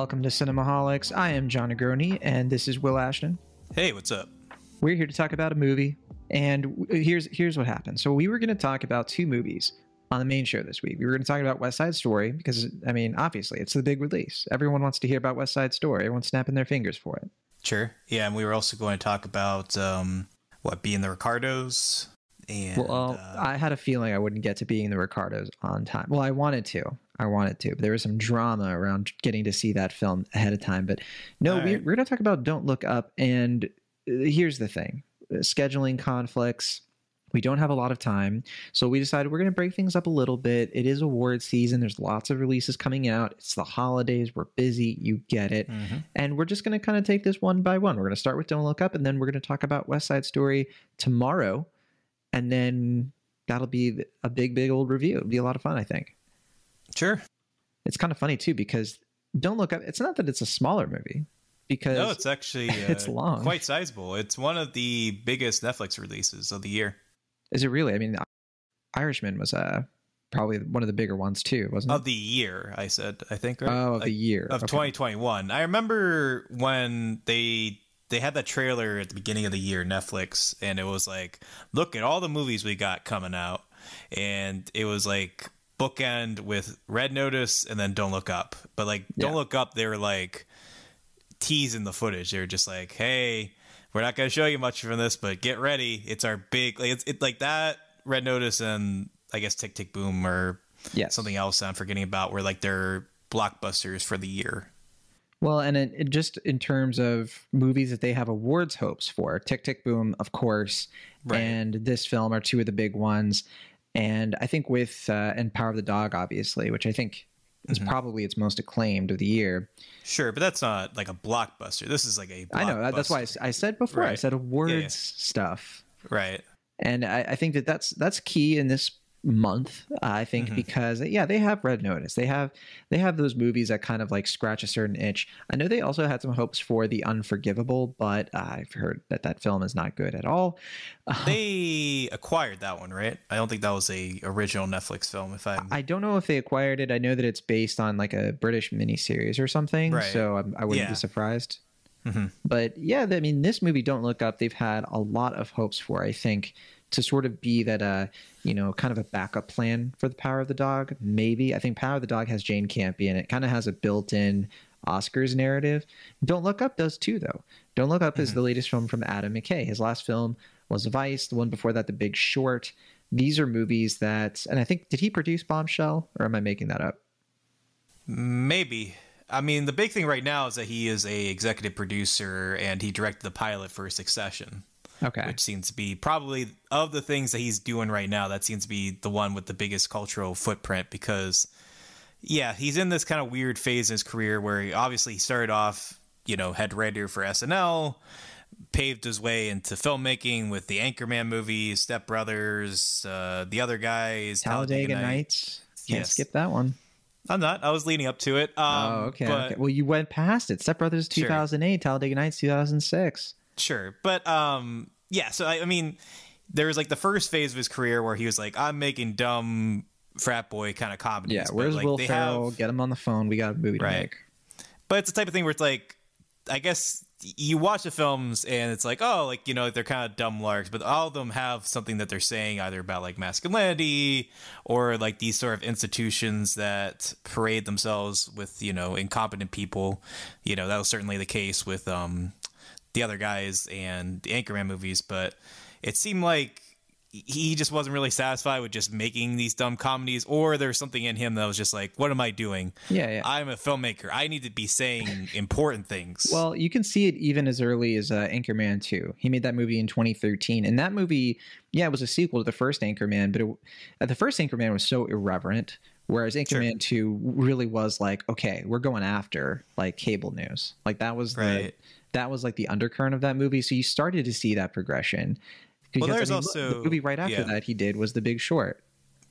welcome to Cinemaholics. I am Jon Negroni, and this is Will Ashton. Hey, what's up? We're here to talk about a movie, and here's here's what happened. So we were going to talk about two movies on the main show this week. We were going to talk about West Side Story because, I mean, obviously it's the big release. Everyone wants to hear about West Side Story. Everyone's snapping their fingers for it. Sure. Yeah, and we were also going to talk about um, what being the Ricardos. And well, uh, I had a feeling I wouldn't get to being the Ricardos on time. Well, I wanted to. I wanted to. But there was some drama around getting to see that film ahead of time. But no, All we, we're going to talk about Don't Look Up. And uh, here's the thing uh, scheduling conflicts. We don't have a lot of time. So we decided we're going to break things up a little bit. It is award season. There's lots of releases coming out. It's the holidays. We're busy. You get it. mhm. And we're just going to kind of take this one by one. We're going to start with Don't Look Up, and then we're going to talk about West Side Story tomorrow. And then that'll be a big, big old review. It'll be a lot of fun, I think. Sure. It's kind of funny, too, because Don't Look Up, it's not that it's a smaller movie, because No, it's actually uh, it's long. quite sizable. It's one of the biggest Netflix releases of the year. is it really? I mean, Irishman was uh, probably one of the bigger ones, too, wasn't it? Of the year, I said. I think. Right? Oh, of Like, the year. of Okay. 2021. I remember when they they had that trailer at the beginning of the year, Netflix, and it was like, look at all the movies we got coming out, and it was like bookend with Red Notice and then Don't Look Up, but like Don't Look Up, they were like teasing the footage. They were just like, hey, we're not going to show you much from this, but get ready, it's our big like it's it like that Red Notice and I guess Tick Tick Boom or Yes. something else I'm forgetting about were like their blockbusters for the year. Well, and it, it just in terms of movies that they have awards hopes for, Tick Tick Boom, of course, Right. and this film are two of the big ones. And I think with uh, and Power of the Dog, obviously, which I think is Mhm. probably its most acclaimed of the year. Sure, but that's not like a blockbuster. This is like a. I know that's why I. I said before. I Right. said awards yeah. stuff, Right. and I, I think that that's that's key in this month. I think Mhm. because yeah, they have Red Notice. They have they have those movies that kind of like scratch a certain itch. I know they also had some hopes for The Unforgivable, but uh, I've heard that that film is not good at all. They acquired that one, right? I don't think that was a original Netflix film. If I'm I don't know if they acquired it. I know that it's based on like a British miniseries or something, Right. so I'm, I wouldn't Yeah. be surprised. Mhm. But yeah, I mean, this movie, Don't Look Up, they've had a lot of hopes for. I think to sort of be that, uh, you know, kind of a backup plan for the Power of the Dog. Maybe I think Power of the Dog has Jane Campion. It kind of has a built-in Oscars narrative. Don't Look Up does too, though. Don't Look Up is Mhm. the latest film from Adam McKay. His last film was Vice. The one before that, The Big Short. These are movies that, and I think, did he produce Bombshell, or am I making that up? maybe. I mean, the big thing right now is that he is a executive producer and he directed the pilot for Succession, Okay. which seems to be probably of the things that he's doing right now. That seems to be the one with the biggest cultural footprint because, yeah, he's in this kind of weird phase in his career where he, obviously he started off, you know, head writer for SNL, paved his way into filmmaking with the Anchorman movies, Step Brothers, uh, the other guys, Talladega Nights. Can't Yes. skip that one. I'm not. I was leading up to it. Um, oh, okay, But, okay. Well, you went past it. Step Brothers Sure. 2008, Talladega Nights 2006. Sure, but um, yeah. So I, I mean, there was like the first phase of his career where he was like, "I'm making dumb frat boy kind of comedies." Yeah, but, where's like, Will Ferrell? have- Get him on the phone. We got a movie to Right. make. but it's the type of thing where it's like, I guess you watch the films and it's like, oh, like you know, they're kind of dumb larks, but all of them have something that they're saying either about like masculinity or like these sort of institutions that parade themselves with you know incompetent people. You know, that was certainly the case with um the other guys and the Anchorman movies, but it seemed like he just wasn't really satisfied with just making these dumb comedies, or there's something in him that was just like, what am I doing? Yeah, yeah. I'm a filmmaker. I need to be saying important things. Well, you can see it even as early as uh, Anchorman 2. He made that movie in 2013. And that movie, yeah, it was a sequel to the first Anchorman, but it, uh, the first Anchorman was so irreverent. Whereas Anchorman 2 really was like, okay, we're going after like cable news. Like that was the, Right. That was like the undercurrent of that movie. So you started to see that progression. Well, Because, there's I mean, look, also- the movie right after yeah. that he did was The Big Short.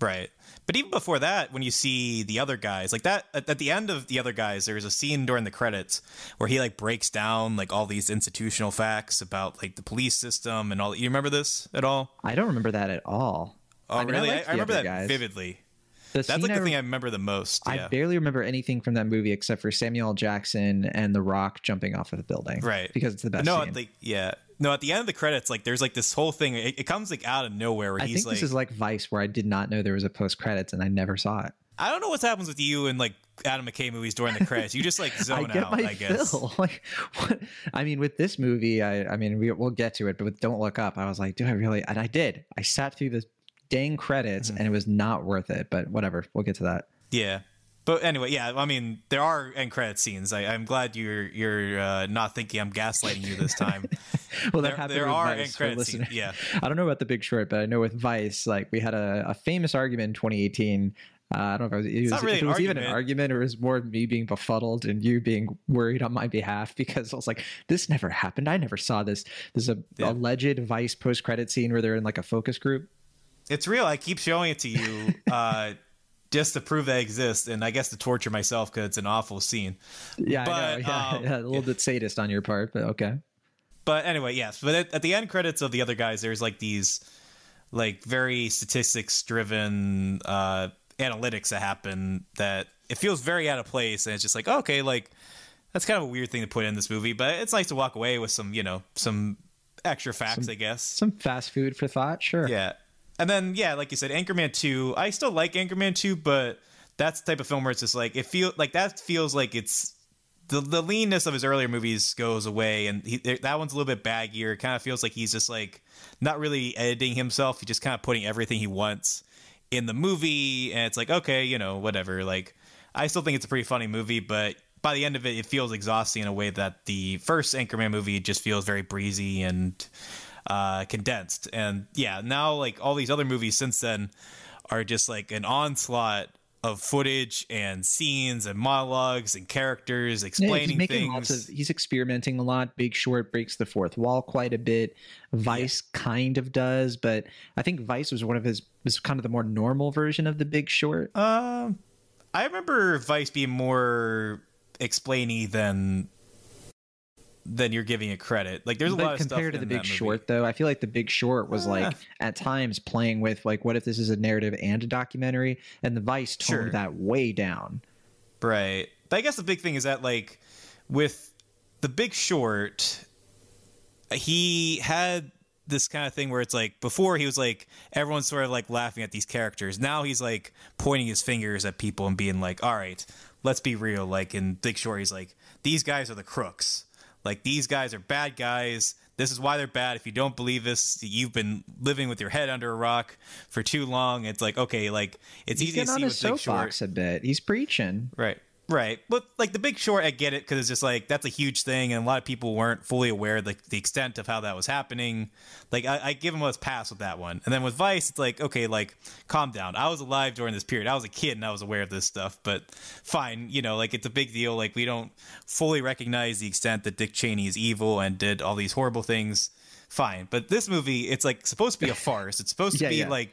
right. But even before that, when you see the other guys, like that at, at the end of the other guys, there's a scene during the credits where he like breaks down like all these institutional facts about like the police system and all. You remember this at all? I don't remember that at all. Oh, I mean, really? I, liked I remember that guys. vividly. That's like the I, thing I remember the most. Yeah. I barely remember anything from that movie except for Samuel Jackson and The Rock jumping off of the building. Right. Because it's the best. No. The, yeah. No, at the end of the credits, like there's like this whole thing. It, it comes like out of nowhere where I he's think like, this is like Vice, where I did not know there was a post credits and I never saw it. I don't know what happens with you and like Adam McKay movies during the credits. You just like zone I get out. My I guess. Fill. Like, what? I mean, with this movie, I, I mean, we, we'll get to it, but with Don't Look Up, I was like, do I really? And I did. I sat through the dang credits, mm-hmm. and it was not worth it. But whatever, we'll get to that. Yeah, but anyway, yeah. I mean, there are end credit scenes. I, am glad you're you're uh, not thinking I'm gaslighting you this time. well, that there, happened. There are Vice end credit scenes. Yeah, I don't know about The Big Short, but I know with Vice, like we had a, a famous argument in 2018 uh, I don't know if it was, it was, really if it was even an argument or it was more me being befuddled and you being worried on my behalf because I was like, this never happened. I never saw this. This is a yeah. alleged Vice post credit scene where they're in like a focus group. It's real. I keep showing it to you uh, just to prove that it exists, and I guess to torture myself because it's an awful scene. Yeah, but, I know. Yeah, um, yeah, a little bit sadist on your part, but okay. But anyway, yes. But at, at the end credits of the other guys, there's like these like very statistics driven uh analytics that happen that it feels very out of place and it's just like okay like that's kind of a weird thing to put in this movie but it's nice to walk away with some you know some extra facts some, i guess some fast food for thought sure yeah and then yeah like you said anchorman 2 i still like anchorman 2 but that's the type of film where it's just like it feel like that feels like it's the, the leanness of his earlier movies goes away and he, that one's a little bit baggier. It kind of feels like he's just like not really editing himself. He's just kind of putting everything he wants in the movie and it's like okay you know whatever. Like i still think it's a pretty funny movie but by the end of it it feels exhausting in a way that the first anchorman movie just feels very breezy and uh, condensed and yeah now like all these other movies since then are just like an onslaught of footage and scenes and monologues and characters explaining yeah, he's things. Lots of, he's experimenting a lot. Big Short breaks the fourth wall quite a bit. Vice yeah. kind of does, but I think Vice was one of his was kind of the more normal version of the Big Short. Um, uh, I remember Vice being more explainy than than you're giving it credit. Like there's a but lot of compared to the Big Short, though. I feel like the Big Short was like at times playing with like, what if this is a narrative and a documentary? And the Vice toned sure. that way down. Right, but I guess the big thing is that like with the Big Short, he had this kind of thing where it's like before he was like everyone's sort of like laughing at these characters. Now he's like pointing his fingers at people and being like, "All right, let's be real." Like in Big Short, he's like, "These guys are the crooks." Like these guys are bad guys. This is why they're bad. If you don't believe this, you've been living with your head under a rock for too long. It's like okay, like it's He's easy to see on Big Short a bit. He's preaching, right? Right. But like the big short, I get it because it's just like that's a huge thing, and a lot of people weren't fully aware like the extent of how that was happening. Like I, I give him a pass with that one. And then with Vice, it's like, okay, like calm down. I was alive during this period. I was a kid and I was aware of this stuff, but fine, you know, like it's a big deal. Like we don't fully recognize the extent that Dick Cheney is evil and did all these horrible things. Fine. But this movie, it's like supposed to be a farce. It's supposed to yeah, be yeah. like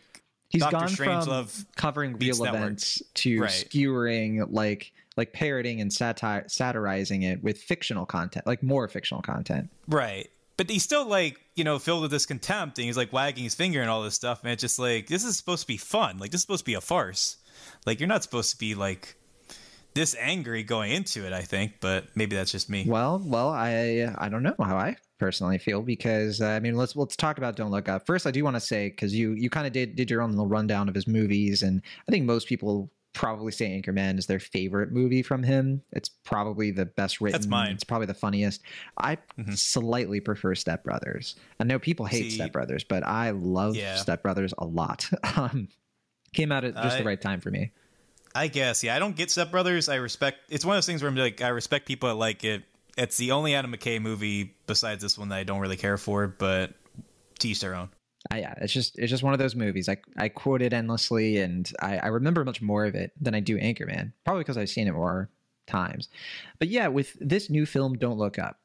He's Dr. gone Strangelove from covering real events to right. skewering like like parroting and satire satirizing it with fictional content, like more fictional content. Right. But he's still like, you know, filled with this contempt and he's like wagging his finger and all this stuff, man. It's just like this is supposed to be fun. Like this is supposed to be a farce. Like you're not supposed to be like this angry going into it, I think, but maybe that's just me. Well, well, I I don't know how I personally feel because uh, I mean let's let's talk about Don't Look Up. First, I do want to say because you you kind of did did your own little rundown of his movies, and I think most people probably say Anchorman is their favorite movie from him. It's probably the best written. That's mine. It's probably the funniest. I mm-hmm. slightly prefer Step Brothers. I know people hate See, Step Brothers, but I love yeah. Step Brothers a lot. um, came out at just I, the right time for me. I guess. Yeah, I don't get Step Brothers. I respect. It's one of those things where I'm like, I respect people that like it. It's the only Adam McKay movie besides this one that I don't really care for, but to each their own. I, yeah, it's just it's just one of those movies. I I quote it endlessly, and I, I remember much more of it than I do Anchorman, probably because I've seen it more times. But yeah, with this new film, Don't Look Up,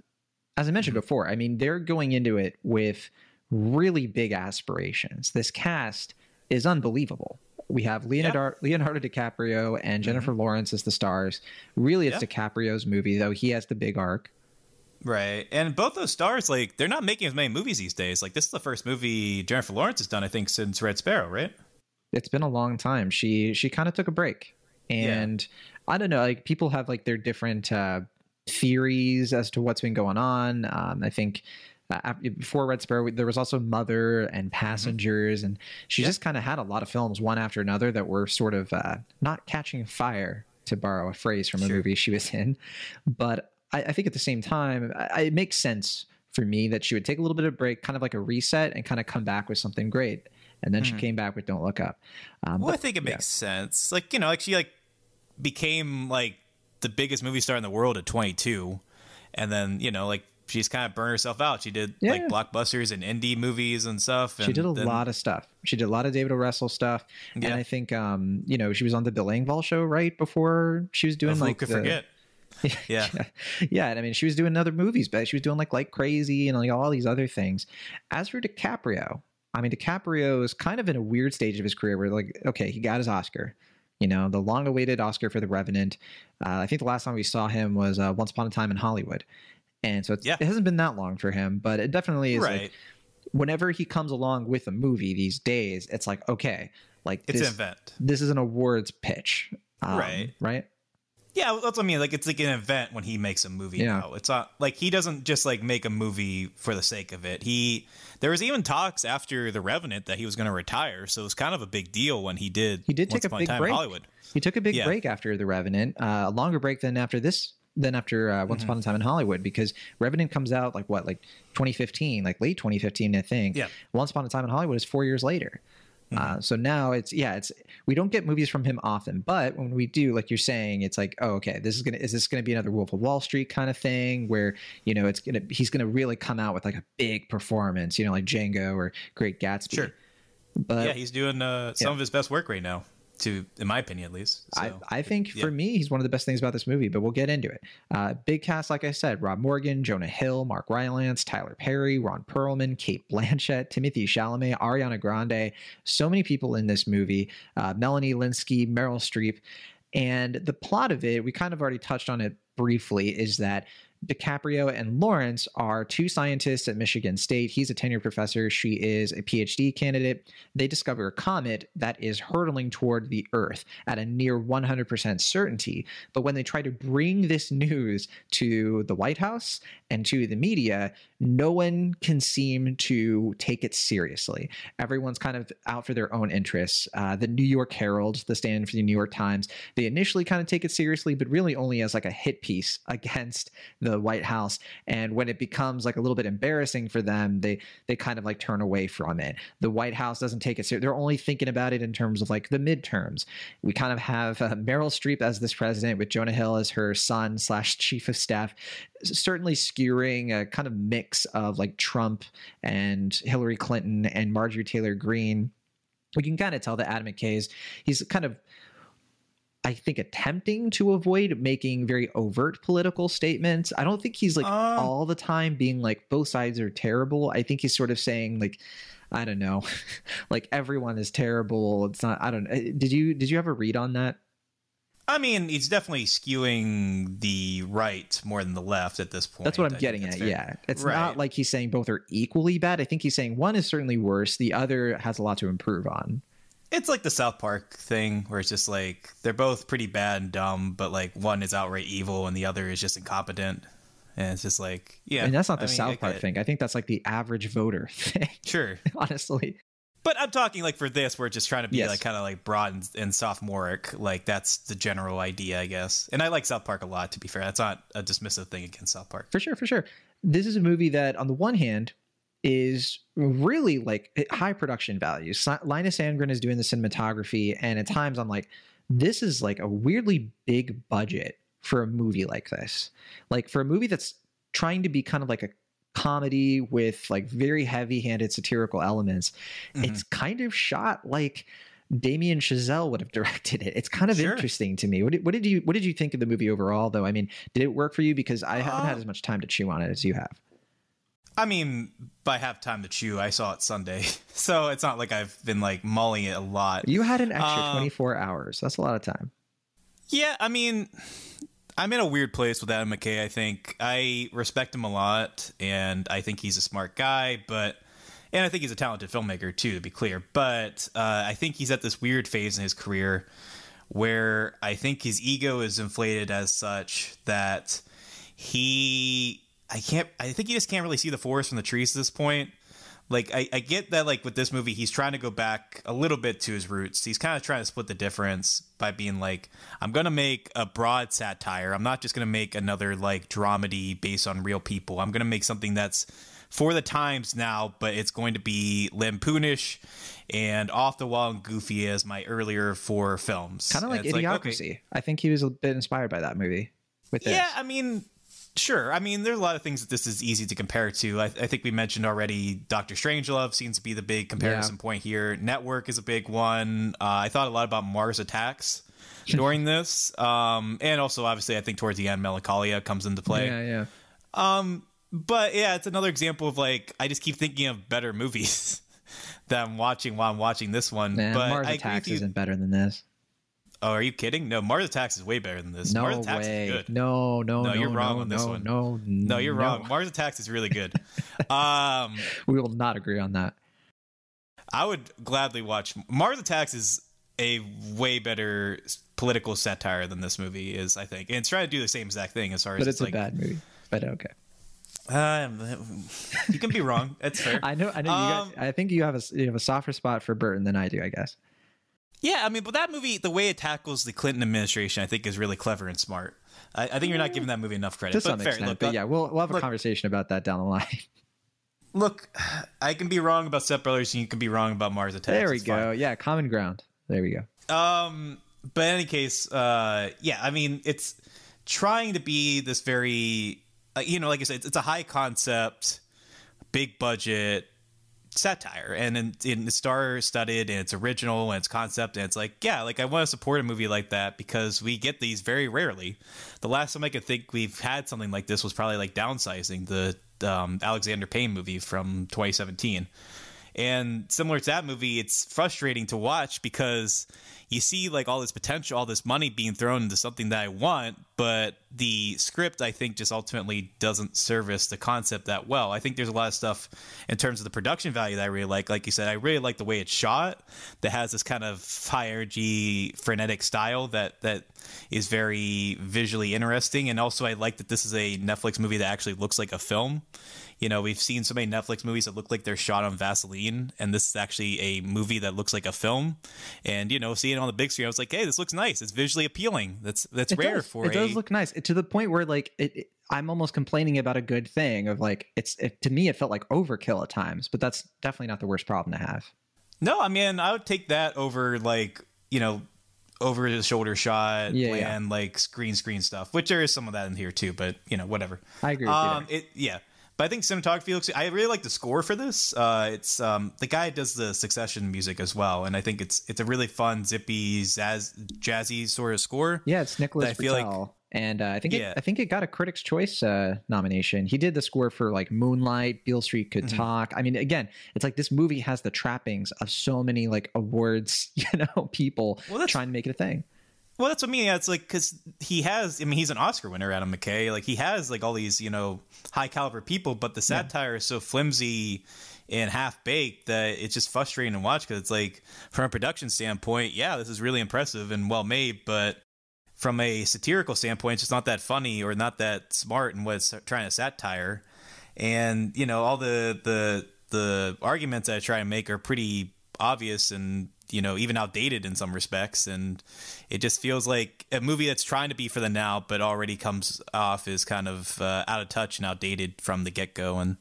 as I mentioned mm-hmm. before, I mean they're going into it with really big aspirations. This cast is unbelievable. We have Leonardo. Leonardo DiCaprio and Jennifer mm-hmm. Lawrence as the stars. Really, it's. DiCaprio's movie, though he has the big arc. Right. And both those stars, like, they're not making as many movies these days. Like, this is the first movie Jennifer Lawrence has done, I think, since Red Sparrow, right? It's been a long time. She she kind of took a break, and yeah. I don't know. Like people have like their different uh, theories as to what's been going on. Um, I think uh, before Red Sparrow, there was also Mother and mm-hmm. Passengers, mm-hmm. and she yeah. just kind of had a lot of films one after another that were sort of uh, not catching fire, to borrow a phrase from a sure. movie she was in. But I, I think at the same time, I, it makes sense for me that she would take a little bit of break, kind of like a reset, and kind of come back with something great. And then mm-hmm. she came back with "Don't Look Up." Um, well, but, I think it makes yeah. sense. Like you know, like she like became like the biggest movie star in the world at 22, and then you know like she's kind of burned herself out. She did yeah. like blockbusters and indie movies and stuff. And she did a then, lot of stuff. She did a lot of David O. Russell stuff, yeah. and I think um you know she was on the Bill Engvall show right before she was doing oh, like could the, forget. yeah. yeah. And I mean, she was doing other movies, but she was doing like like crazy and like all these other things. As for DiCaprio, I mean, DiCaprio is kind of in a weird stage of his career where like, okay, he got his Oscar, you know, the long awaited Oscar for The Revenant. Uh, I think the last time we saw him was uh, Once Upon a Time in Hollywood. And so yeah. it hasn't been that long for him, but it definitely is right. like whenever he comes along with a movie these days, it's like, okay, like it's this, an event. This is an awards pitch. Um, right. Right. Yeah, that's what I mean. Like it's like an event when he makes a movie yeah. now. It's not like he doesn't just like make a movie for the sake of it. He there was even talks after The Revenant that he was going to retire, so it was kind of a big deal when he did. He did take a big break. Hollywood. He took a big yeah. break after The Revenant, uh, a longer break than after this. Than after uh, Once mm-hmm. Upon a Time in Hollywood, because Revenant comes out like what, like 2015, like late 2015, I think. Yeah. Once Upon a Time in Hollywood is four years later. Mm-hmm. Uh, so now it's yeah, it's we don't get movies from him often, but when we do, like you're saying, it's like oh okay, this is gonna is this gonna be another Wolf of Wall Street kind of thing where you know it's gonna he's gonna really come out with like a big performance, you know, like Django or Great Gatsby. Sure. But yeah, he's doing uh, some yeah. of his best work right now to in my opinion at least. So, I, I think yeah. for me, he's one of the best things about this movie, but we'll get into it. Uh, big cast, like I said, Rob Morgan, Jonah Hill, Mark Rylance, Tyler Perry, Ron Perlman, Cate Blanchett, Timothy Chalamet, Ariana Grande. So many people in this movie. Uh, Melanie Lynskey, Meryl Streep. And the plot of it, we kind of already touched on it briefly, is that DiCaprio and Lawrence are two scientists at Michigan State. He's a tenured professor. She is a PhD candidate. They discover a comet that is hurtling toward the Earth at a near 100% certainty. But when they try to bring this news to the White House and to the media, no one can seem to take it seriously. Everyone's kind of out for their own interests. Uh, the New York Herald, the stand for the New York Times, they initially kind of take it seriously, but really only as like a hit piece against the White House. And when it becomes like a little bit embarrassing for them, they they kind of like turn away from it. The White House doesn't take it seriously. They're only thinking about it in terms of like the midterms. We kind of have uh, Meryl Streep as this president with Jonah Hill as her son slash chief of staff, certainly skewering a kind of mix of like Trump and Hillary Clinton and Marjorie Taylor Greene. We can kind of tell that Adam McKay is he's kind of I think attempting to avoid making very overt political statements. I don't think he's like um, all the time being like both sides are terrible. I think he's sort of saying like I don't know, like everyone is terrible. It's not I don't know. Did you did you have a read on that? I mean, he's definitely skewing the right more than the left at this point. That's what I'm I getting at. Fair. Yeah. It's right. not like he's saying both are equally bad. I think he's saying one is certainly worse, the other has a lot to improve on. It's like the South Park thing where it's just like they're both pretty bad and dumb, but like one is outright evil and the other is just incompetent. And it's just like, yeah. And that's not the I mean, South Park thing. I think that's like the average voter thing. Sure. Honestly. But I'm talking like for this, we're just trying to be yes. like kind of like broad and, and sophomoric. Like that's the general idea, I guess. And I like South Park a lot. To be fair, that's not a dismissive thing against South Park. For sure, for sure. This is a movie that, on the one hand, is really like high production values. Linus Sandgren is doing the cinematography, and at times I'm like, this is like a weirdly big budget for a movie like this. Like for a movie that's trying to be kind of like a comedy with like very heavy-handed satirical elements. Mm-hmm. It's kind of shot like Damien Chazelle would have directed it. It's kind of sure. interesting to me. What did, what did, you what did you think of the movie overall though? I mean, did it work for you because I haven't had uh, as much time to chew on it as you have. I mean, by have time to chew, I saw it Sunday. So it's not like I've been like mulling it a lot. You had an extra uh, 24 hours. That's a lot of time. Yeah, I mean, I'm in a weird place with Adam McKay. I think I respect him a lot, and I think he's a smart guy. But and I think he's a talented filmmaker too, to be clear. But uh, I think he's at this weird phase in his career where I think his ego is inflated as such that he, I can't, I think he just can't really see the forest from the trees at this point. Like I, I get that like with this movie he's trying to go back a little bit to his roots. He's kind of trying to split the difference by being like I'm going to make a broad satire. I'm not just going to make another like dramedy based on real people. I'm going to make something that's for the times now, but it's going to be lampoonish and off the wall and goofy as my earlier four films. Kind of like Idiocracy. okay, I think he was a bit inspired by that movie. With this. yeah, I mean, sure. I mean, there's a lot of things that this is easy to compare to. I, I think we mentioned already. Doctor Strangelove seems to be the big comparison Yeah. point here. Network is a big one. Uh, I thought a lot about Mars Attacks during this, um, and also obviously I think towards the end Melancholia comes into play. yeah, yeah. Um, but yeah, it's another example of like I just keep thinking of better movies that I'm watching while I'm watching this one. Man, but Mars I Attacks isn't better than this. Oh, are you kidding? No, Mars Attacks is way better than this. No Mars Attacks way. is good. No, no, No, no. you're wrong no, on this no, one. No, No, you're wrong. Mars Attacks is really good. um, We will not agree on that. I would gladly watch Mars Attacks is a way better political satire than this movie is, I think. And it's trying to do the same exact thing as far as But it's, like a bad movie. But okay. Um, you can be wrong. That's fair. I know. I know. Um, you guys, I think you have a you have a softer spot for Burton than I do. I guess. Yeah, I mean, but that movie, the way it tackles the Clinton administration, I think is really clever and smart. I, I think you're not giving that movie enough credit. To but some fair. extent, Look, but yeah, we'll we'll have a look- conversation about that down the line. look, I can be wrong about Step Brothers, and you can be wrong about Mars Attacks. there we It's go. fine. Yeah, common ground. There we go. Um, but in any case, uh, yeah, I mean, it's trying to be this very, uh, you know, like I said, it's, it's a high concept, big budget satire, and in, in it's star studded and it's original and it's concept, and it's like, yeah, like I want to support a movie like that because we get these very rarely. The last time I could think we've had something like this was probably like downsizing the um, Alexander Payne movie from 2017. And similar to that movie, it's frustrating to watch because you see like all this potential, all this money being thrown into something that I want, but the script I think just ultimately doesn't service the concept that well. I think there's a lot of stuff in terms of the production value that I really like. Like you said, I really like the way it's shot that has this kind of high energy frenetic style that that is very visually interesting and also I like that this is a Netflix movie that actually looks like a film. You know, we've seen so many Netflix movies that look like they're shot on Vaseline, and this is actually a movie that looks like a film. And you know, seeing it on the big screen, I was like, "Hey, this looks nice. It's visually appealing. That's that's It rare does. for it a." does look nice to the point where like it, it- I'm almost complaining about a good thing of like it's it, to me it felt like overkill at times, but that's definitely not the worst problem to have. no, I mean, I would take that over like you know, over the shoulder shot, Yeah, yeah. like screen screen stuff, which there is some of that in here too. But you know, whatever. I agree with Um, you. it yeah, but I think cinematography looks. I really like the score for this. Uh, it's um the guy does the Succession music as well, and I think it's it's a really fun, zippy, zazz, jazzy sort of score. Yeah, it's Nicholas I feel like- Britell. And uh, I think Yeah. it, I think it got a Critics' Choice uh, nomination. He did the score for like Moonlight, Beale Street Could Mhm. Talk. I mean, again, it's like this movie has the trappings of so many like awards, you know, people Well, trying to make it a thing. Well, that's what I mean. Yeah, it's like because he has. I mean, he's an Oscar winner, Adam McKay. Like he has like all these you know high caliber people, but the satire is so flimsy and half baked that it's just frustrating to watch because it's like from a production standpoint, yeah, this is really impressive and well made, but from a satirical standpoint, it's just not that funny or not that smart in what it's trying to satire. And you know, all the the the arguments that I try to make are pretty obvious and you know even outdated in some respects. And it just feels like a movie that's trying to be for the now but already comes off as kind of uh, out of touch and outdated from the get-go. And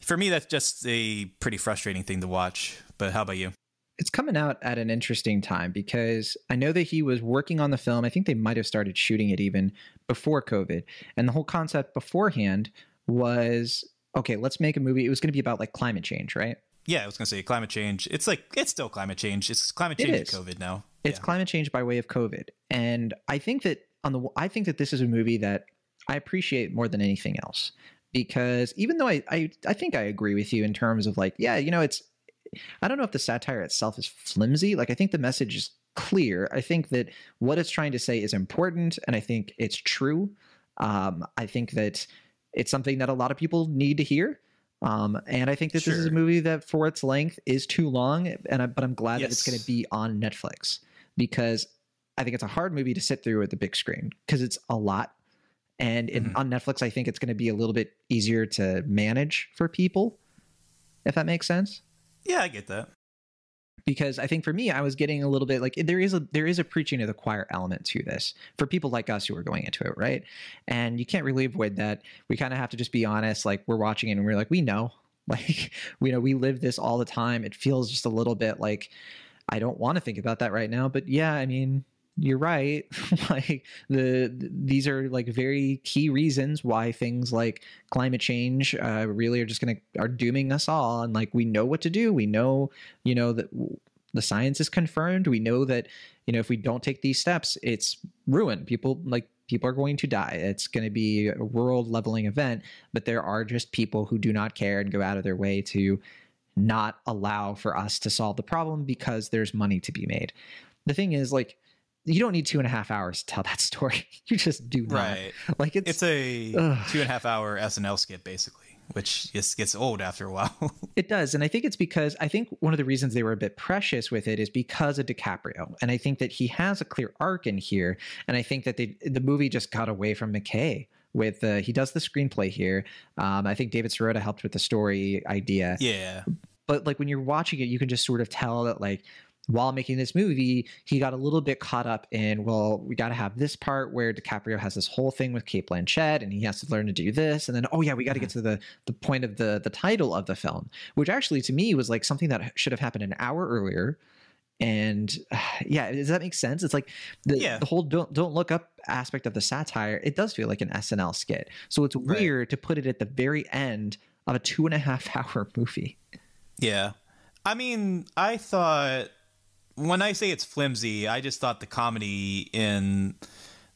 for me that's just a pretty frustrating thing to watch. But how about you It's coming out at an interesting time because I know that he was working on the film. I think they might have started shooting it even before COVID. And the whole concept beforehand was okay, let's make a movie. It was going to be about like climate change, right? yeah i was gonna say climate change it's like it's still climate change it's climate change covid now It's Yeah. climate change by way of COVID. And I think that on the I think that this is a movie that I appreciate more than anything else. Because even though I, I I think I agree with you in terms of like, yeah, you know, it's I don't know if the satire itself is flimsy. Like I think the message is clear. I think that what it's trying to say is important and I think it's true. Um, I think that it's something that a lot of people need to hear. Um, and I think that this is a movie that, for its length, is too long. And I, but I'm glad that it's going to be on Netflix because I think it's a hard movie to sit through at the big screen because it's a lot. And in, Mhm. on Netflix, I think it's going to be a little bit easier to manage for people, if that makes sense Yeah, I get that. because I think for me, I was getting a little bit like there is a there is a preaching to the choir element to this for people like us who are going into it, right? And you can't really avoid that. We kind of have to just be honest. Like we're watching it and we're like, we know, like we know we live this all the time. It feels just a little bit like I don't want to think about that right now, but yeah, I mean. You're right. like the these are like very key reasons why things like climate change uh, really are just gonna are dooming us all. And like we know what to do. We know you know that the science is confirmed we know that you know if we don't take these steps it's ruin people like people are going to die it's going to be a world leveling event but there are just people who do not care and go out of their way to not allow for us to solve the problem because there's money to be made the thing is like you don't need two and a half hours to tell that story you just do not Right. like it's, It's a Ugh. two and a half hour SNL skit, basically, which just gets old after a while. It does. And I think it's because I think one of the reasons they were a bit precious with it is because of DiCaprio. And I think that he has a clear arc in here. And I think that they, the movie just got away from McKay with uh, he does the screenplay here. Um, I think David Sirota helped with the story idea. yeah. But like when you're watching it, you can just sort of tell that like while making this movie, he got a little bit caught up in, well, we got to have this part where DiCaprio has this whole thing with Cate Blanchett and he has to learn to do this. And then, oh yeah, we got to get mm-hmm. to the, the point of the, the title of the film, which actually to me was like something that should have happened an hour earlier. And yeah, does that make sense? It's like the, Yeah. the whole don't don't look up aspect of the satire. It does feel like an SNL skit. So it's Right. weird to put it at the very end of a two and a half hour movie. Yeah. I mean, I thought when I say it's flimsy, I just thought the comedy in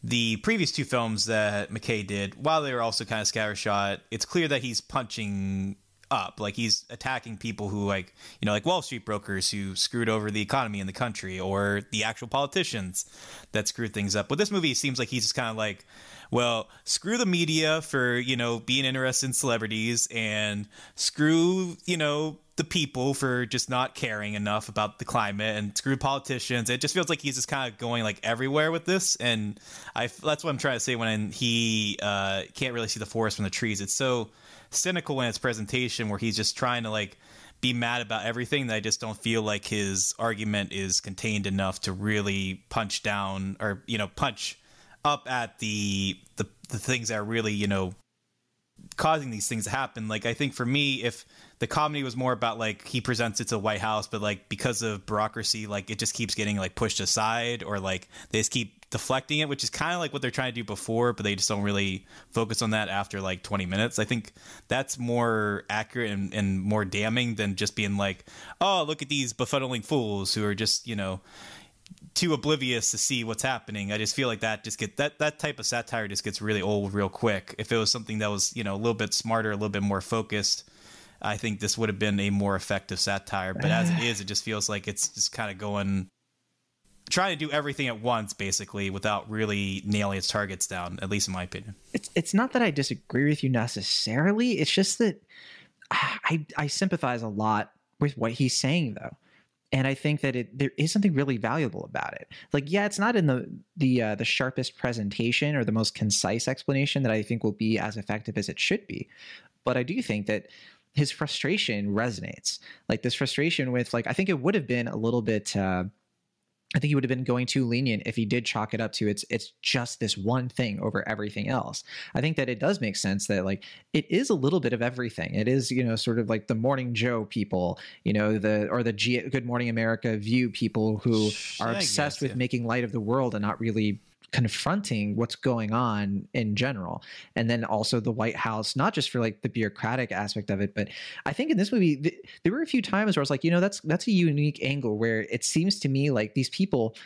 the previous two films that McKay did, while they were also kind of scattershot, it's clear that he's punching up. Like he's attacking people who like, you know, like Wall Street brokers who screwed over the economy in the country or the actual politicians that screwed things up. But this movie, seems like he's just kind of like, well, screw the media for, you know, being interested in celebrities and screw, you know, the people for just not caring enough about the climate and screw politicians. It just feels like he's just kind of going like everywhere with this. And I, that's what I'm trying to say when he uh, can't really see the forest from the trees. It's so cynical in its presentation where he's just trying to like be mad about everything that I just don't feel like his argument is contained enough to really punch down or, you know, punch up at the the, the things that are really, you know, causing these things to happen. Like I think for me, if the comedy was more about like he presents it to the White House, but like because of bureaucracy, like it just keeps getting like pushed aside or like they just keep deflecting it, which is kind of like what they're trying to do before, but they just don't really focus on that after like 20 minutes. I think that's more accurate and, and more damning than just being like, oh, look at these befuddling fools who are just, you know, too oblivious to see what's happening. I just feel like that just get that that type of satire just gets really old real quick. If it was something that was, you know, a little bit smarter, a little bit more focused, I think this would have been a more effective satire. But as it is, it just feels like it's just kind of going trying to do everything at once basically without really nailing its targets down, at least in my opinion. it's it's not that I disagree with you necessarily. It's just that I I sympathize a lot with what he's saying though. And I think that it there is something really valuable about it. Like, yeah, it's not in the the uh, the sharpest presentation or the most concise explanation that I think will be as effective as it should be, but I do think that his frustration resonates. Like this frustration with like I think it would have been a little bit. Uh, I think he would have been going too lenient if he did chalk it up to it's it's just this one thing over everything else. I think that it does make sense that like it is a little bit of everything. It is you know sort of like the Morning Joe people, you know the or the G- Good Morning America View people who are obsessed guess, with yeah. making light of the world and not really confronting what's going on in general. And then also the white house not just for like the bureaucratic aspect of it but i think in this movie th- there were a few times where i was like you know that's that's a unique angle where it seems to me like these people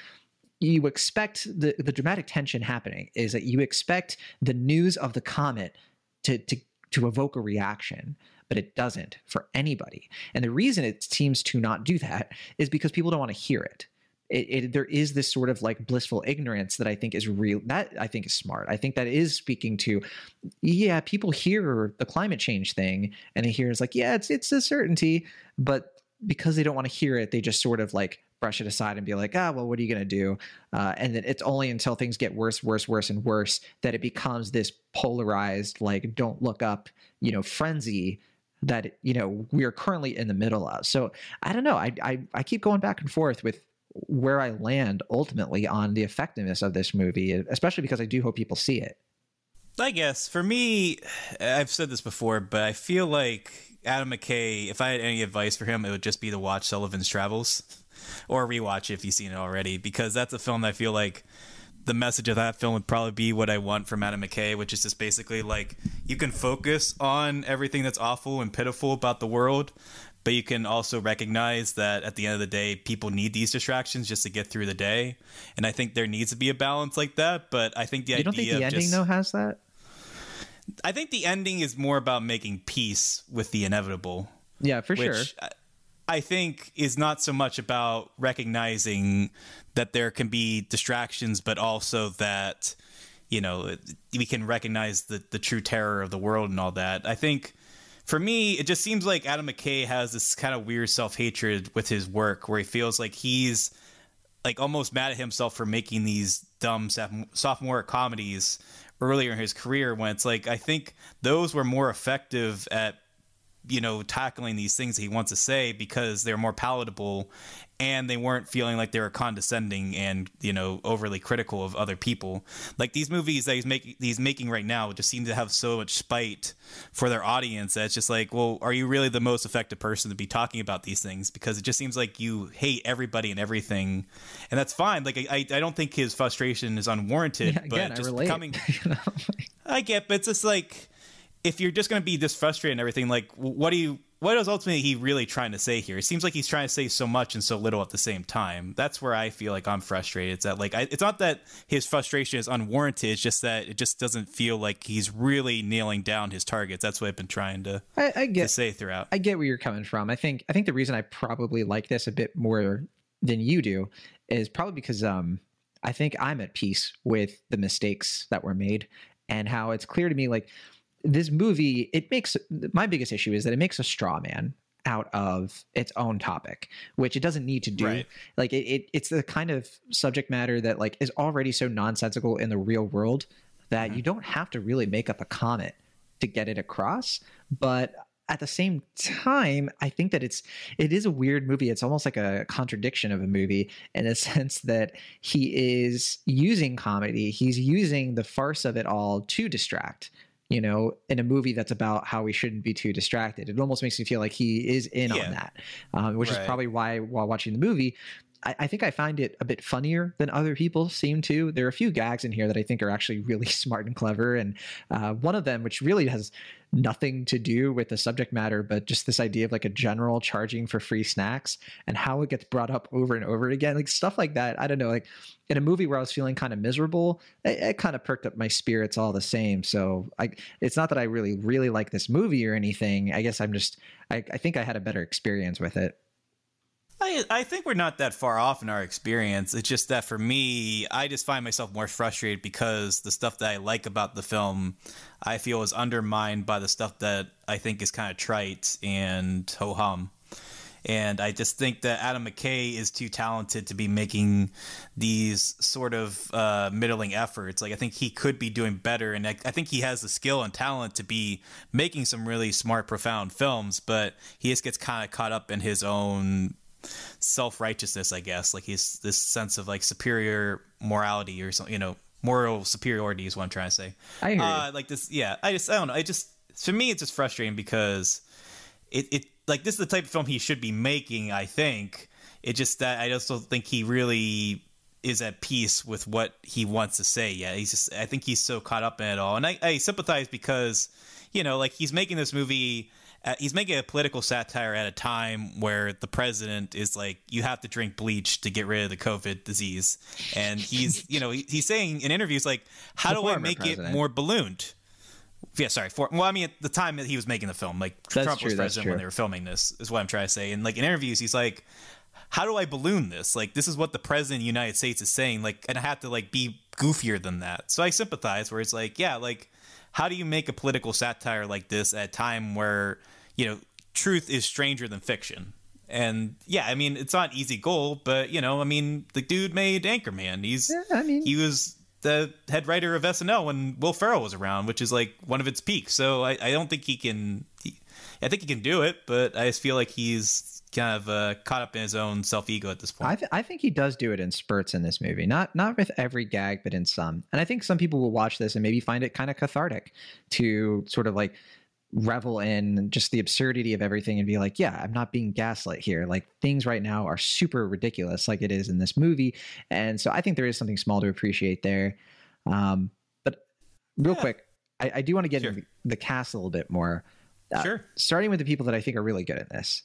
you expect the the dramatic tension happening is that you expect the news of the comet to to to evoke a reaction but it doesn't for anybody. And the reason it seems to not do that is because people don't want to hear it it, it, there is this sort of like blissful ignorance that I think is real. That I think is smart. I think that is speaking to, yeah, people hear the climate change thing and they hear it's like, yeah, it's it's a certainty, but because they don't want to hear it, they just sort of like brush it aside and be like, ah, well, what are you going to do? Uh, and then it's only until things get worse, worse, worse, and worse that it becomes this polarized, like, don't look up, you know, frenzy that you know we are currently in the middle of. So I don't know. I I, I keep going back and forth with where I land ultimately on the effectiveness of this movie, especially because I do hope people see it. I guess for me, I've said this before, but I feel like Adam McKay, if I had any advice for him, it would just be to watch Sullivan's Travels or rewatch if you've seen it already, because that's a film that I feel like the message of that film would probably be what I want from Adam McKay, which is just basically like you can focus on everything that's awful and pitiful about the world, but you can also recognize that at the end of the day, people need these distractions just to get through the day. And I think there needs to be a balance like that. But I think the you idea don't think the ending just, though has that. I think the ending is more about making peace with the inevitable. Yeah, for which sure. I think is not so much about recognizing that there can be distractions, but also that you know we can recognize the the true terror of the world and all that. I think for me, it just seems like Adam McKay has this kind of weird self hatred with his work, where he feels like he's like almost mad at himself for making these dumb sophomore comedies earlier in his career. When it's like I think those were more effective at you know tackling these things that he wants to say because they're more palatable and they weren't feeling like they were condescending and you know overly critical of other people. Like these movies that he's making, he's making right now just seem to have so much spite for their audience that it's just like, well, are you really the most effective person to be talking about these things? Because it just seems like you hate everybody and everything, and that's fine. Like I, I don't think his frustration is unwarranted, yeah, again, but just coming, you know? I get, but it's just like if you're just going to be this frustrated and everything, like what do you? what is ultimately he really trying to say here? It seems like he's trying to say so much and so little at the same time. That's where I feel like I'm frustrated. It's that like I, it's not that his frustration is unwarranted. It's just that it just doesn't feel like he's really nailing down his targets. That's what I've been trying to I, I get to say throughout. I get where you're coming from. I think I think the reason I probably like this a bit more than you do is probably because um I think I'm at peace with the mistakes that were made and how it's clear to me like this movie it makes my biggest issue is that it makes a straw man out of its own topic which it doesn't need to do right. like it, it, it's the kind of subject matter that like is already so nonsensical in the real world that mm-hmm. you don't have to really make up a comment to get it across but at the same time i think that it's it is a weird movie it's almost like a contradiction of a movie in a sense that he is using comedy he's using the farce of it all to distract you know, in a movie that's about how we shouldn't be too distracted. It almost makes me feel like he is in yeah. on that, um, which right. is probably why while watching the movie, I, I, think I find it a bit funnier than other people seem to. There are a few gags in here that I think are actually really smart and clever, and uh, one of them, which really has nothing to do with the subject matter, but just this idea of like a general charging for free snacks and how it gets brought up over and over again, like stuff like that. I don't know, like in a movie where I was feeling kind of miserable, it, it kind of perked up my spirits all the same. So I, it's not that I really, really like this movie or anything. I guess I'm just, I, I think I had a better experience with it. I, I think we're not that far off in our experience. It's just that for me, I just find myself more frustrated because the stuff that I like about the film, I feel is undermined by the stuff that I think is kind of trite and ho hum. And I just think that Adam McKay is too talented to be making these sort of uh, middling efforts. Like I think he could be doing better, and I, I think he has the skill and talent to be making some really smart, profound films. But he just gets kind of caught up in his own self righteousness, I guess. Like he's this sense of like superior morality or something, you know, moral superiority is what I'm trying to say. I uh, like this. Yeah, I just I don't know. I just for me it's just frustrating because it it like this is the type of film he should be making. I think it just that I just don't think he really is at peace with what he wants to say. Yeah, he's just I think he's so caught up in it all, and I, I sympathize because you know like he's making this movie uh, he's making a political satire at a time where the president is like, you have to drink bleach to get rid of the COVID disease, and he's you know he, he's saying in interviews like, how the do I make president. it more ballooned? Yeah, sorry. For, well, I mean, at the time that he was making the film, like that's Trump true, was president when they were filming this, is what I'm trying to say. And like in interviews, he's like, how do I balloon this? Like, this is what the president of the United States is saying. Like, and I have to like be goofier than that. So I sympathize. Where it's like, yeah, like, how do you make a political satire like this at a time where you know truth is stranger than fiction? And yeah, I mean, it's not an easy goal, but you know, I mean, the dude made Anchorman. He's, Yeah, I mean- he was the head writer of SNL when Will Ferrell was around, which is like one of its peaks. So I, I don't think he can. He, I think he can do it, but I just feel like he's kind of uh, caught up in his own self ego at this point. I, th- I think he does do it in spurts in this movie, not not with every gag, but in some. And I think some people will watch this and maybe find it kind of cathartic to sort of like revel in just the absurdity of everything and be like, yeah, I'm not being gaslit here. Like things right now are super ridiculous, like it is in this movie. And so I think there is something small to appreciate there. Um, but real Yeah. quick, I, I do want to get Sure. into the cast a little bit more. Uh, Sure. Starting with the people that I think are really good at this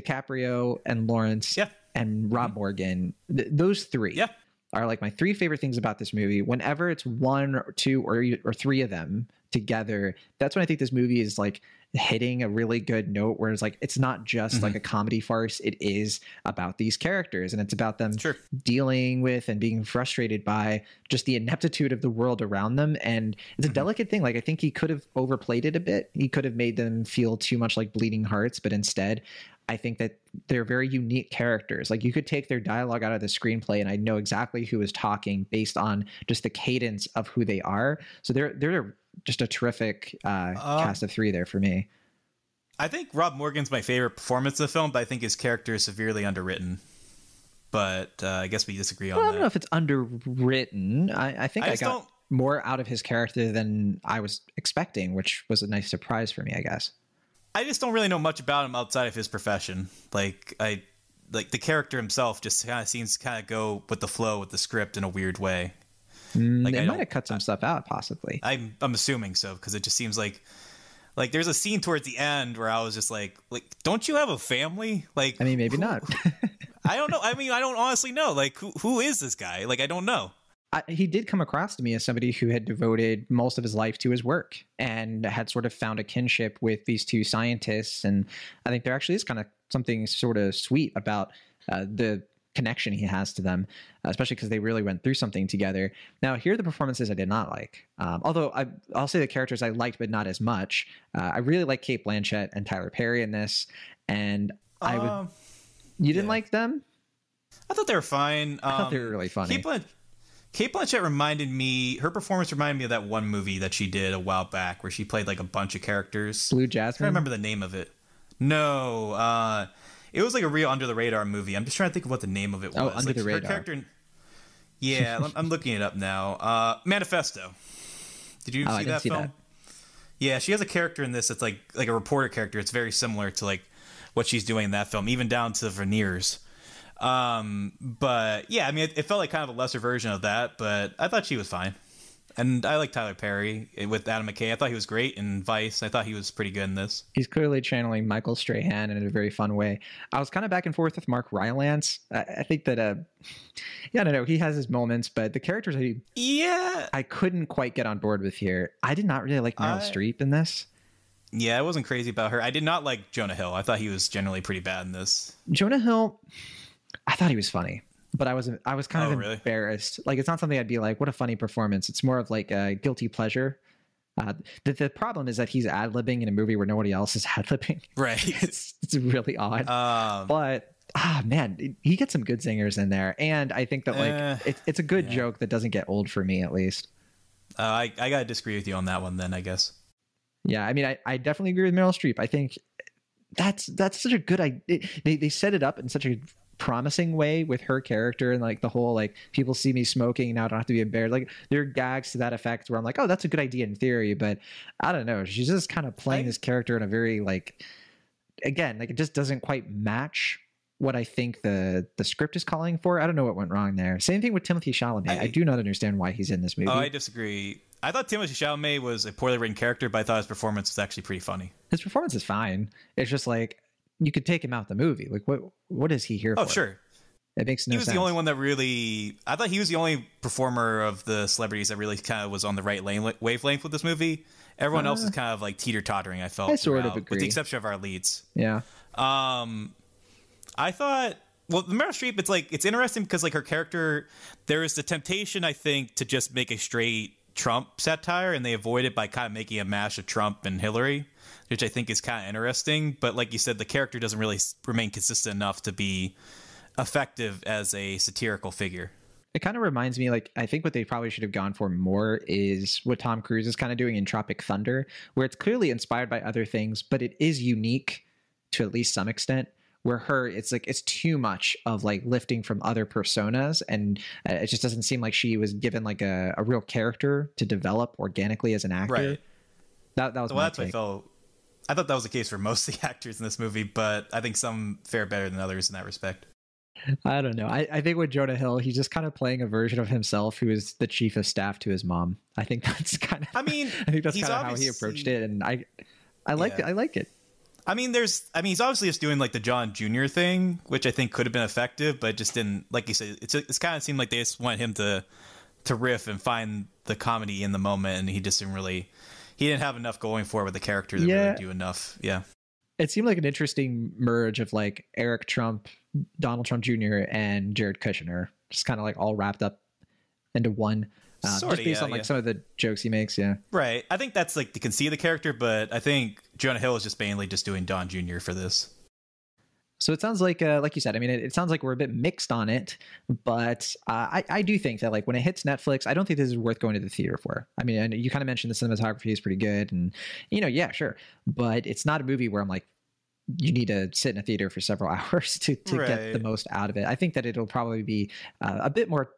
DiCaprio and Lawrence Yeah. and Rob Morgan. Th- those three Yeah. are like my three favorite things about this movie. Whenever it's one or two or or three of them together, that's when I think this movie is like hitting a really good note where it's like it's not just Mm-hmm. like a comedy farce it is about these characters and it's about them Sure. dealing with and being frustrated by just the ineptitude of the world around them and it's a Mhm. delicate thing like i think he could have overplayed it a bit he could have made them feel too much like bleeding hearts but instead i think that they're very unique characters. Like you could take their dialogue out of the screenplay and i know exactly who is talking based on just the cadence of who they are. So they're they're just a terrific uh, Um, cast of three there for me. I think Rob Morgan's my favorite performance in the film, but I think his character is severely underwritten. But uh, I guess we disagree on well, i don't know if it's underwritten. I, I think I i, got don't- more out of his character than i was expecting which was a nice surprise for me i guess I just don't really know much about him outside of his profession. Like I like the character himself just kind of seems to kind of go with the flow with the script in a weird way. Mm, Like, they I might have cut some stuff out possibly I'm I'm assuming so because it just seems like like there's a scene towards the end where I was just like like don't you have a family? Like i mean maybe who- not I don't know. I mean I don't honestly know. Like who who is this guy? Like I don't know. I, he did come across to me as somebody who had devoted most of his life to his work and had sort of found a kinship with these two scientists. And I think there actually is kind of something sort of sweet about uh, the connection he has to them, especially because they really went through something together. Now, here are the performances I did not like. Um, although I, I'll say the characters I liked, but not as much. Uh, I really like Cate Blanchett and Tyler Perry in this. And I would, Um, you didn't yeah. like them? I thought they were fine. Um, I thought they were really funny. Kate, Blanch- Cate Blanchett reminded me. Her performance reminded me of that one movie that she did a while back, where she played like a bunch of characters. Blue I Jasmine. can't remember the name of it. No, uh, it was like a real under the radar movie. I'm just trying to think of what the name of it was. Oh, Under Like, the her Radar. character. Yeah, I'm- looking it up now. Uh, Manifesto. Did you Oh, I see that see film? that. Yeah, she has a character in this that's like like a reporter character. It's very similar to like what she's doing in that film, even down to the veneers. Um, but yeah, I mean, it, it felt like kind of a lesser version of that, but I thought she was fine. And I like Tyler Perry with Adam McKay. I thought he was great in Vice. I thought he was pretty good in this. he's clearly channeling Michael Strahan in a very fun way. I was kind of back and forth with Mark Rylance. I, I think that, uh, yeah, I don't know. He has his moments, but the characters I, Yeah, I couldn't quite get on board with here. I did not really like Meryl I- Streep in this. yeah, I wasn't crazy about her. I did not like Jonah Hill. I thought he was generally pretty bad in this. Jonah Hill, I thought he was funny, but I was I was kind Oh, of really? embarrassed. Like it's not something I'd be like, what a funny performance. It's more of like a guilty pleasure. Uh, the, the problem is that he's ad libbing in a movie where nobody else is ad libbing. Right. It's it's really odd. um, but ah man he gets some good singers in there and i think that like Eh, it, it's a good yeah. joke that doesn't get old for me at least uh, I I gotta disagree with you on that one. Then I guess. yeah i mean i, I definitely agree with meryl streep i think that's that's such a good idea they, they set it up in such a promising way with her character and like the whole like people see me smoking now i don't have to be embarrassed like there are gags to that effect where i'm like oh that's a good idea in theory but i don't know she's just kind of playing this character in a very like again like it just doesn't quite match what I think the the script is calling for. I don't know what went wrong there. Same thing with Timothée Chalamet. I, I- do not understand why he's in this oh, movie. Oh, I disagree. I thought Timothée Chalamet was a poorly written character, but I thought his performance was actually pretty funny. His performance is fine. It's just like you could take him out the movie. Like what what is he here Oh, for? sure. It makes no he was sense. the only one that really. I thought he was the only performer of the celebrities that really kind of was on the right lane, wavelength with this movie. Everyone else is kind of like teeter tottering. I felt. Uh, I sort of throughout, with the exception of our leads. Yeah. Um, I thought well, the Meryl Streep, it's like it's interesting because like her character, there is the temptation, I think, to just make a straight Trump satire, and they avoid it by kind of making a mash of Trump and Hillary, which I think is kind of interesting. But like you said, the character doesn't really remain consistent enough to be effective as a satirical figure. It kind of reminds me, like, I think what they probably should have gone for more is what Tom Cruise is kind of doing in Tropic Thunder, where it's clearly inspired by other things, but it is unique to at least some extent. Where her, it's like it's too much of like lifting from other personas, and uh, it just doesn't seem like she was given like a, a real character to develop organically as an actor. Right. That that was well, that's take. what I felt. I thought that was the case for most of the actors in this movie, but I think some fare better than others in that respect. I don't know. I, I think with Jonah Hill, he's just kind of playing a version of himself who is the chief of staff to his mom. I think that's kind of. I mean, I think that's kind of how he approached it, and I, I like Yeah. it. I like it. I mean, there's. I mean, he's obviously just doing like the John Jr. thing, which I think could have been effective, but just didn't. Like you said, it's it's kind of seemed like they just want him to to riff and find the comedy in the moment, and he just didn't really. He didn't have enough going for it with the character to Yeah. really do enough. Yeah. It seemed like an interesting merge of like Eric Trump, Donald Trump Jr., and Jared Kushner, just kind of like all wrapped up into one. Uh, Sorta, just based yeah, on like yeah. some of the jokes he makes. Yeah. Right. I think that's like the conceit of the character, but I think Jonah Hill is just mainly just doing Don Jr. for this. So it sounds like, uh, like you said, I mean, it, it sounds like we're a bit mixed on it, but uh, I, I do think that like when it hits Netflix, I don't think this is worth going to the theater for. I mean, and you kind of mentioned the cinematography is pretty good, and you know, yeah, sure, but it's not a movie where I'm like, you need to sit in a theater for several hours to to get the most out of it. I think that it'll probably be uh, a bit more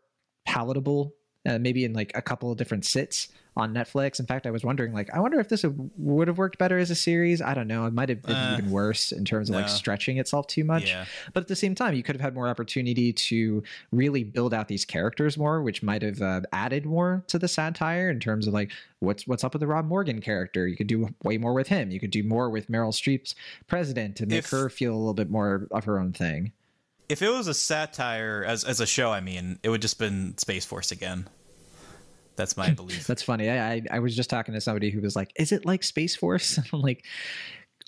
palatable. Uh, maybe in like a couple of different sits on Netflix. In fact, I was wondering, like, I wonder if this would, have worked better as a series. I don't know. It might have been Uh, even worse in terms of like stretching itself too much. Yeah. But at the same time, you could have had more opportunity to really build out these characters more, which might have uh, added more to the satire in terms of like what's what's up with the Rob Morgan character. You could do way more with him. You could do more with Meryl Streep's president to make If- her feel a little bit more of her own thing. If it was a satire as as a show, I mean, it would just been Space Force again. That's my belief. That's funny. I, I I was just talking to somebody who was like, "Is it like Space Force?" I'm like,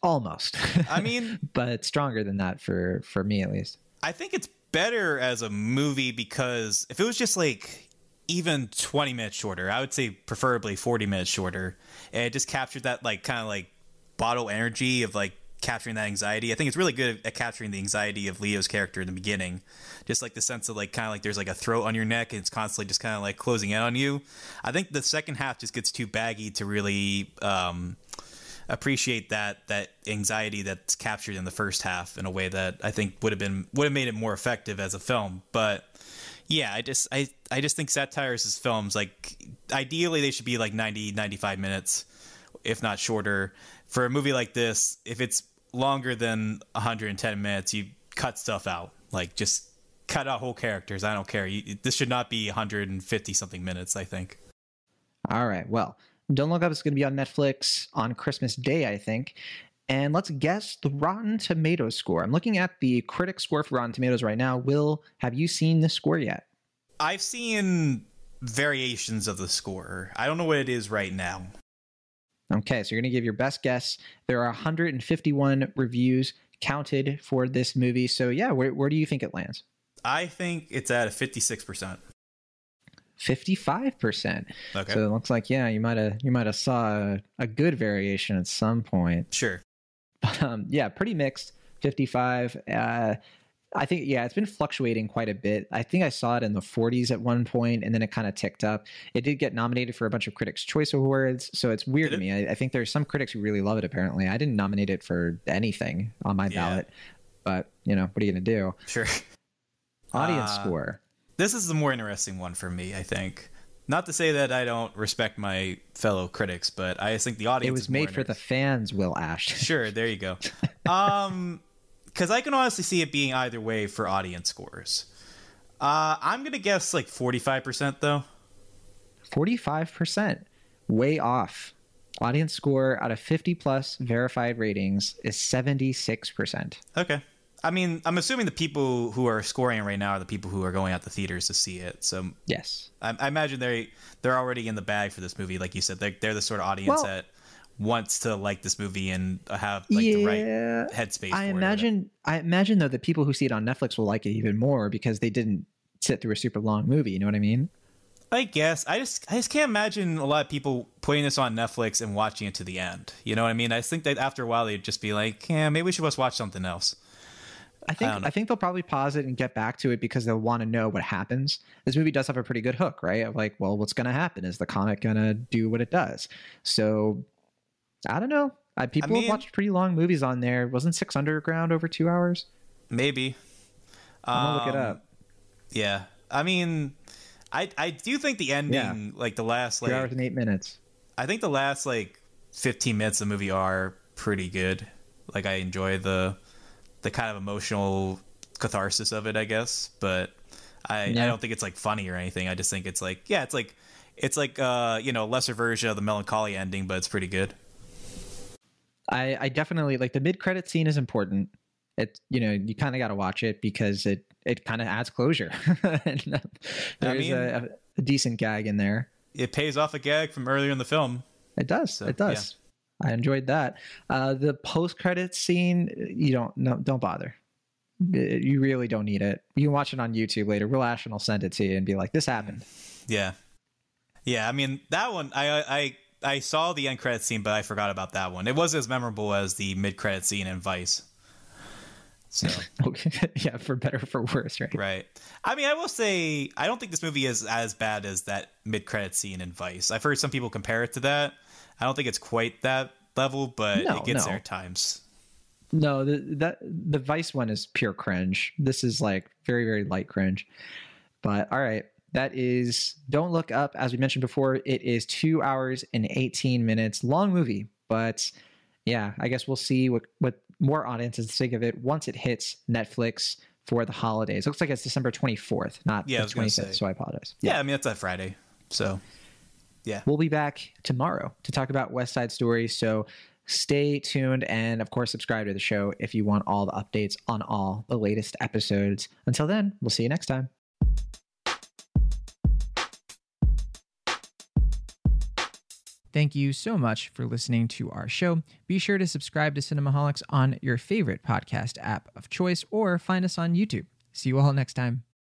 almost. I mean, but stronger than that for for me at least. I think it's better as a movie because if it was just like even 20 minutes shorter, I would say preferably 40 minutes shorter, and it just captured that like kind of like bottle energy of like capturing that anxiety. I think it's really good at capturing the anxiety of Leo's character in the beginning. Just like the sense of like kind of like there's like a throat on your neck and it's constantly just kind of like closing in on you. I think the second half just gets too baggy to really um appreciate that that anxiety that's captured in the first half in a way that I think would have been would have made it more effective as a film. But yeah, I just I I just think satires as films like ideally they should be like 90 95 minutes if not shorter. For a movie like this, if it's longer than 110 minutes, you cut stuff out. Like just cut out whole characters. I don't care. You, this should not be 150 something minutes, I think. All right. Well, Don't Look Up is going to be on Netflix on Christmas Day, I think. And let's guess the Rotten Tomatoes score. I'm looking at the critic score for Rotten Tomatoes right now. Will, have you seen the score yet? I've seen variations of the score. I don't know what it is right now. Okay, so you're going to give your best guess. There are 151 reviews counted for this movie. So, yeah, where, where do you think it lands? I think it's at a 56%. 55%. Okay. So it looks like, yeah, you might have you might have saw a, a good variation at some point. sure. um, yeah, pretty mixed. 55. Uh, I think, yeah, it's been fluctuating quite a bit. I think I saw it in the 40s at one point, and then it kind of ticked up. It did get nominated for a bunch of Critics' Choice Awards, so it's weird Did to me. I, I think there's some critics who really love it. Apparently, I didn't nominate it for anything on my Yeah. ballot, but you know, what are you gonna do? Sure. Audience Uh, score. This is the more interesting one for me, I think. Not to say that I don't respect my fellow critics, but I think the audience It was made for the fans. Will Ash. Sure, there you go. Um cuz I can honestly see it being either way for audience scores. Uh I'm going to guess like 45% though. 45%, way off. Audience score out of 50 plus verified ratings is 76%. Okay. I mean, I'm assuming the people who are scoring right now are the people who are going out to theaters to see it. So Yes. I, I imagine they they're already in the bag for this movie, like you said. They're they're the sort of audience Well- that wants to like this movie and have like the right yeah. headspace. I for it. imagine I imagine though that people who see it on Netflix will like it even more because they didn't sit through a super long movie, you know what I mean? I guess I just I just can't imagine a lot of people putting this on Netflix and watching it to the end. You know what I mean? I think that after a while they'd just be like, yeah, maybe we should just watch something else. I think don't I, think they'll probably pause it and get back to it because they'll want to know what happens. This movie does have a pretty good hook, right? Of like, well, what's going to happen? Is the comic going to do what it does? So I don't know. Uh, people mean- have watched pretty long movies on there. Wasn't Six Underground over two hours? Maybe. I'm gonna look it Um, up. Yeah, I mean, I I do think the ending, like the last Two like hours and eight minutes. I think the last like 15 minutes of the movie are pretty good. Like I enjoy the the kind of emotional catharsis of it, I guess. But I Yeah. I don't think it's like funny or anything. I just think it's like yeah, it's like it's like uh you know lesser version of the melancholy ending, but it's pretty good. I, I definitely like the mid credit scene is important. It you know you kind of got to watch it because it it kind of adds closure. and, uh, there's mean- a, a decent gag in there. It pays off a gag from earlier in the film. It does. So, it does. I enjoyed that. Uh, the post credit scene, you don't no, don't bother. Uh, You really don't need it. You can watch it on YouTube later. Will Ashton will send it to you and be like, "This happened." Yeah, yeah. I mean that one. I I I saw the end credit scene, but I forgot about that one. It wasn't as memorable as the mid credit scene in Vice. So Okay. yeah, for better or for worse, right? right. I mean, I will say I don't think this movie is as bad as that mid credit scene in Vice. I've heard some people compare it to that. I don't think it's quite that level, but No, it gets no. there at times. No, the that the Vice one is pure cringe. This is like very very light cringe. But all right, that is Don't Look Up. As we mentioned before, it is two hours and eighteen minutes long movie. But yeah, I guess we'll see what what more audiences think of it once it hits Netflix for the holidays. Looks like it's December twenty fourth, not Yeah, the twenty fifth. So I apologize. Yeah, I mean that's that Friday. So yeah. We'll be back tomorrow to talk about West Side Story. So stay tuned and, of course, subscribe to the show if you want all the updates on all the latest episodes. Until then, we'll see you next time. Thank you so much for listening to our show. Be sure to subscribe to Cinemaholics on your favorite podcast app of choice or find us on YouTube. See you all next time.